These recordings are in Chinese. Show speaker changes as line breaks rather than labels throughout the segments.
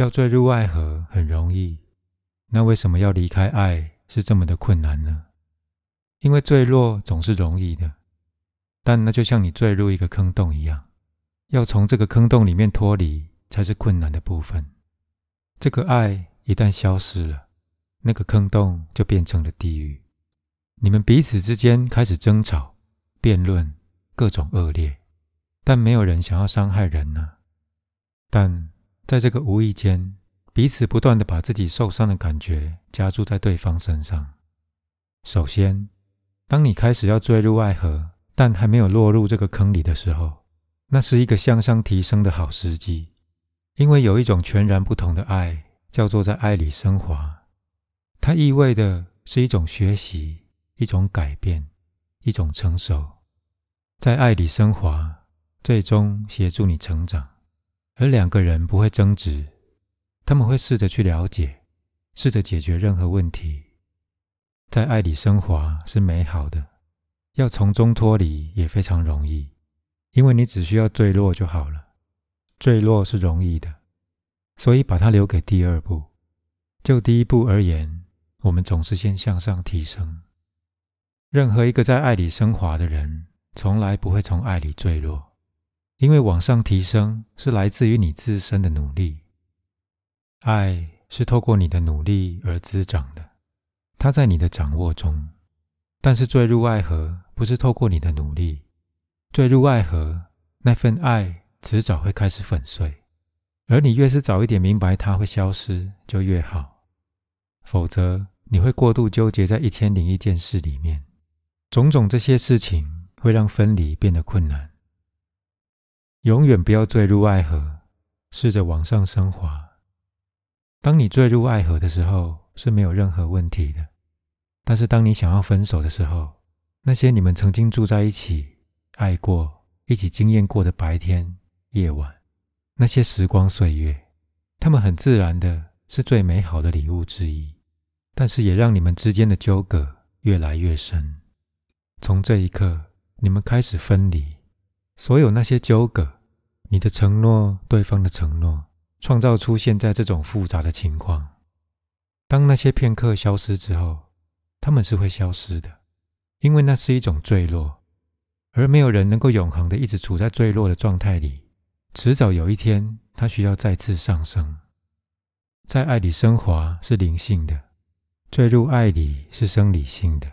要坠入爱河很容易，那为什么要离开爱是这么的困难呢？因为坠落总是容易的，但那就像你坠入一个坑洞一样，要从这个坑洞里面脱离才是困难的部分。这个爱一旦消失了，那个坑洞就变成了地狱。你们彼此之间开始争吵、辩论，各种恶劣，但没有人想要伤害人呢。但在这个无意间，彼此不断的把自己受伤的感觉加注在对方身上。首先，当你开始要坠入爱河，但还没有落入这个坑里的时候，那是一个向上提升的好时机，因为有一种全然不同的爱，叫做在爱里升华。它意味的是一种学习。一种改变，一种成熟，在爱里升华，最终协助你成长。而两个人不会争执，他们会试着去了解，试着解决任何问题。在爱里升华是美好的，要从中脱离也非常容易，因为你只需要坠落就好了。坠落是容易的，所以把它留给第二步。就第一步而言，我们总是先向上提升。任何一个在爱里升华的人，从来不会从爱里坠落，因为往上提升是来自于你自身的努力。爱是透过你的努力而滋长的，它在你的掌握中。但是坠入爱河不是透过你的努力，坠入爱河那份爱迟早会开始粉碎，而你越是早一点明白它会消失，就越好。否则你会过度纠结在一千零一件事里面。种种这些事情会让分离变得困难。永远不要坠入爱河，试着往上升华。当你坠入爱河的时候是没有任何问题的，但是当你想要分手的时候，那些你们曾经住在一起、爱过、一起经验过的白天、夜晚，那些时光岁月，他们很自然的是最美好的礼物之一，但是也让你们之间的纠葛越来越深。从这一刻，你们开始分离，所有那些纠葛，你的承诺，对方的承诺，创造出现在这种复杂的情况。当那些片刻消失之后，他们是会消失的，因为那是一种坠落，而没有人能够永恒的一直处在坠落的状态里。迟早有一天，他需要再次上升。在爱里升华是灵性的，坠入爱里是生理性的。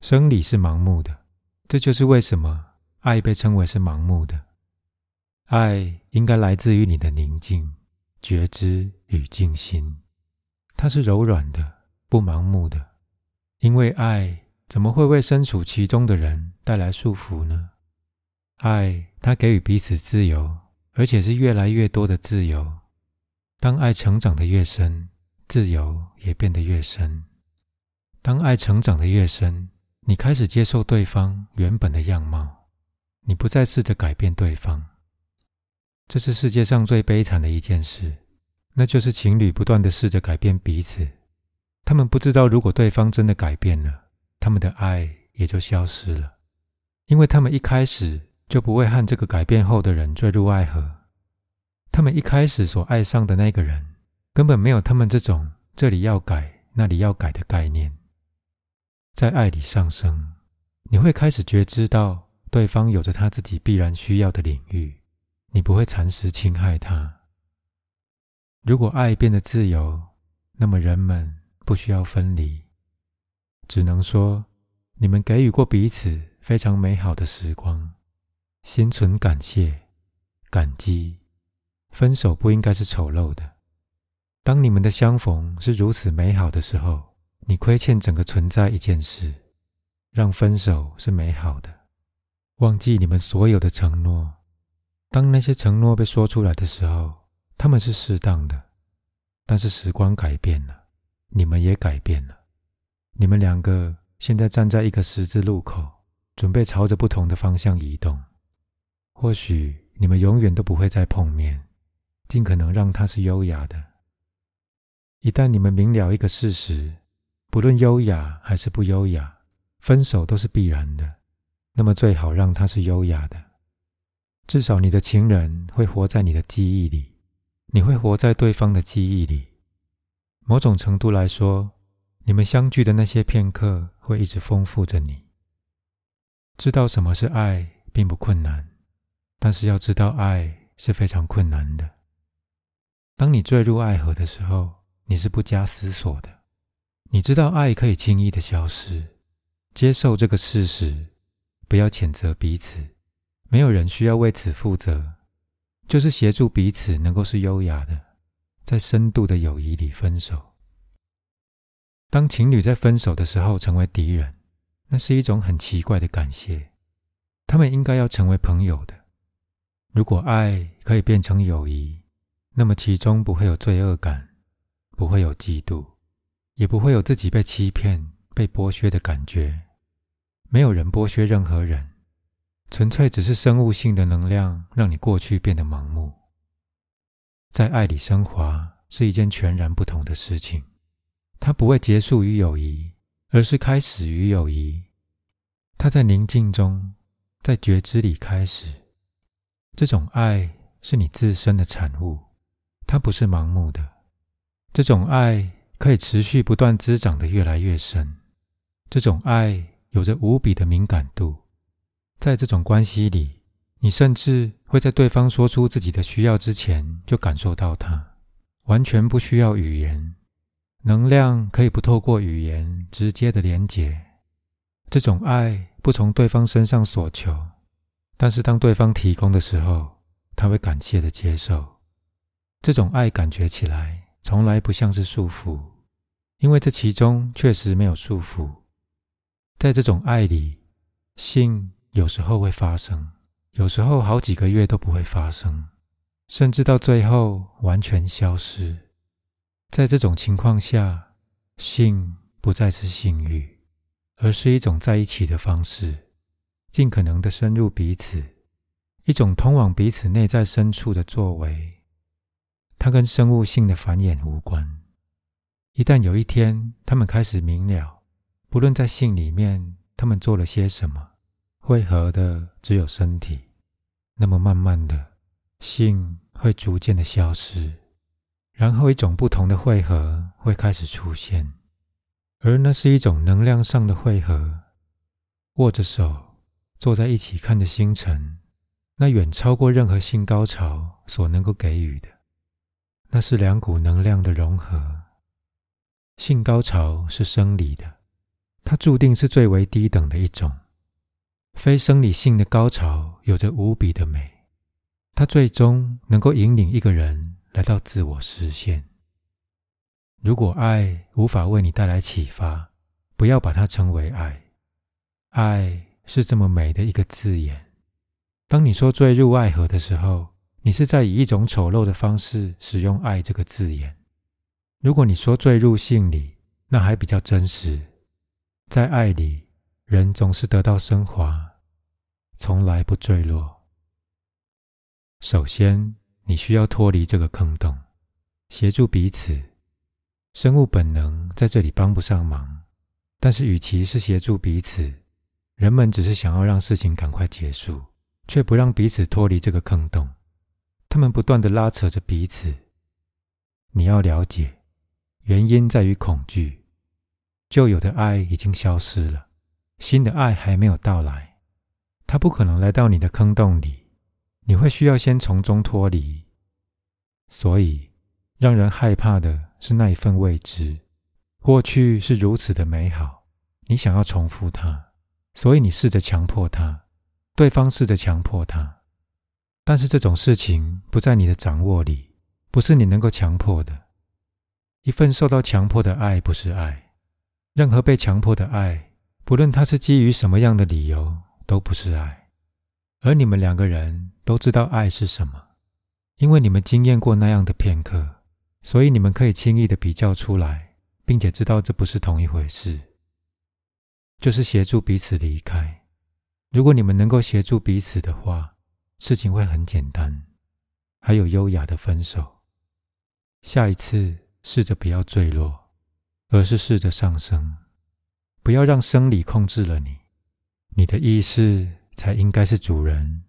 生理是盲目的，这就是为什么爱被称为是盲目的。爱应该来自于你的宁静、觉知与静心，它是柔软的，不盲目的。因为爱怎么会为身处其中的人带来束缚呢？爱它给予彼此自由，而且是越来越多的自由。当爱成长的越深，自由也变得越深。当爱成长的越深，你开始接受对方原本的样貌，你不再试着改变对方。这是世界上最悲惨的一件事，那就是情侣不断的试着改变彼此。他们不知道，如果对方真的改变了，他们的爱也就消失了，因为他们一开始就不会和这个改变后的人坠入爱河。他们一开始所爱上的那个人，根本没有他们这种这里要改，那里要改的概念。在爱里上升，你会开始觉知到对方有着他自己必然需要的领域，你不会蚕食侵害他。如果爱变得自由，那么人们不需要分离，只能说你们给予过彼此非常美好的时光，心存感谢、感激。分手不应该是丑陋的，当你们的相逢是如此美好的时候。你亏欠整个存在一件事，让分手是美好的。忘记你们所有的承诺，当那些承诺被说出来的时候，他们是适当的。但是时光改变了，你们也改变了。你们两个现在站在一个十字路口，准备朝着不同的方向移动。或许你们永远都不会再碰面，尽可能让它是优雅的。一旦你们明了一个事实。不论优雅还是不优雅，分手都是必然的。那么最好让它是优雅的，至少你的情人会活在你的记忆里，你会活在对方的记忆里。某种程度来说，你们相聚的那些片刻会一直丰富着你。知道什么是爱并不困难，但是要知道爱是非常困难的。当你坠入爱河的时候，你是不加思索的。你知道爱可以轻易的消失，接受这个事实，不要谴责彼此，没有人需要为此负责，就是协助彼此能够是优雅的，在深度的友谊里分手。当情侣在分手的时候成为敌人，那是一种很奇怪的感谢，他们应该要成为朋友的。如果爱可以变成友谊，那么其中不会有罪恶感，不会有嫉妒。也不会有自己被欺骗、被剥削的感觉。没有人剥削任何人，纯粹只是生物性的能量让你过去变得盲目。在爱里升华是一件全然不同的事情，它不会结束于友谊，而是开始于友谊。它在宁静中，在觉知里开始。这种爱是你自身的产物，它不是盲目的。这种爱。可以持续不断滋长的越来越深，这种爱有着无比的敏感度。在这种关系里，你甚至会在对方说出自己的需要之前就感受到它，完全不需要语言，能量可以不透过语言直接的连接。这种爱不从对方身上索求，但是当对方提供的时候，他会感谢的接受。这种爱感觉起来。从来不像是束缚，因为这其中确实没有束缚。在这种爱里，性有时候会发生，有时候好几个月都不会发生，甚至到最后完全消失。在这种情况下，性不再是性欲，而是一种在一起的方式，尽可能的深入彼此，一种通往彼此内在深处的作为。它跟生物性的繁衍无关。一旦有一天他们开始明了，不论在性里面他们做了些什么，汇合的只有身体，那么慢慢的，性会逐渐的消失，然后一种不同的汇合会开始出现，而那是一种能量上的汇合。握着手，坐在一起看着星辰，那远超过任何性高潮所能够给予的。那是两股能量的融合。性高潮是生理的，它注定是最为低等的一种。非生理性的高潮有着无比的美，它最终能够引领一个人来到自我实现。如果爱无法为你带来启发，不要把它称为爱。爱是这么美的一个字眼。当你说坠入爱河的时候。你是在以一种丑陋的方式使用“爱”这个字眼。如果你说坠入性里，那还比较真实。在爱里，人总是得到升华，从来不坠落。首先，你需要脱离这个坑洞，协助彼此。生物本能在这里帮不上忙，但是与其是协助彼此，人们只是想要让事情赶快结束，却不让彼此脱离这个坑洞。他们不断的拉扯着彼此。你要了解，原因在于恐惧。旧有的爱已经消失了，新的爱还没有到来，它不可能来到你的坑洞里。你会需要先从中脱离。所以，让人害怕的是那一份未知。过去是如此的美好，你想要重复它，所以你试着强迫他，对方试着强迫他。但是这种事情不在你的掌握里，不是你能够强迫的。一份受到强迫的爱不是爱，任何被强迫的爱，不论它是基于什么样的理由，都不是爱。而你们两个人都知道爱是什么，因为你们经验过那样的片刻，所以你们可以轻易的比较出来，并且知道这不是同一回事。就是协助彼此离开。如果你们能够协助彼此的话。事情会很简单，还有优雅的分手。下一次试着不要坠落，而是试着上升。不要让生理控制了你，你的意识才应该是主人。